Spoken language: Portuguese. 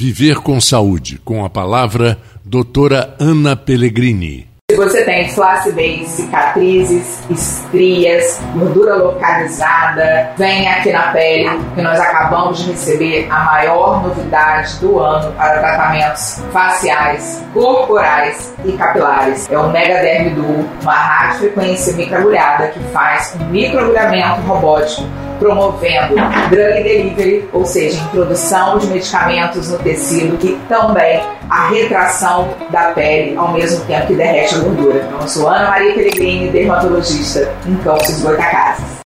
Viver com Saúde, com a palavra doutora Ana Pellegrini. Se você tem flacidez, cicatrizes, estrias, gordura localizada, vem aqui na pele que nós acabamos de receber a maior novidade do ano para tratamentos faciais, corporais e capilares. É o Mega Derm Duo, uma radiofrequência microagulhada que faz um microagulhamento robótico promovendo drug delivery, ou seja, introdução de medicamentos no tecido e também a retração da pele ao mesmo tempo que derrete a gordura. Eu sou Ana Maria Pellegrini, dermatologista em Campos Goitacazes.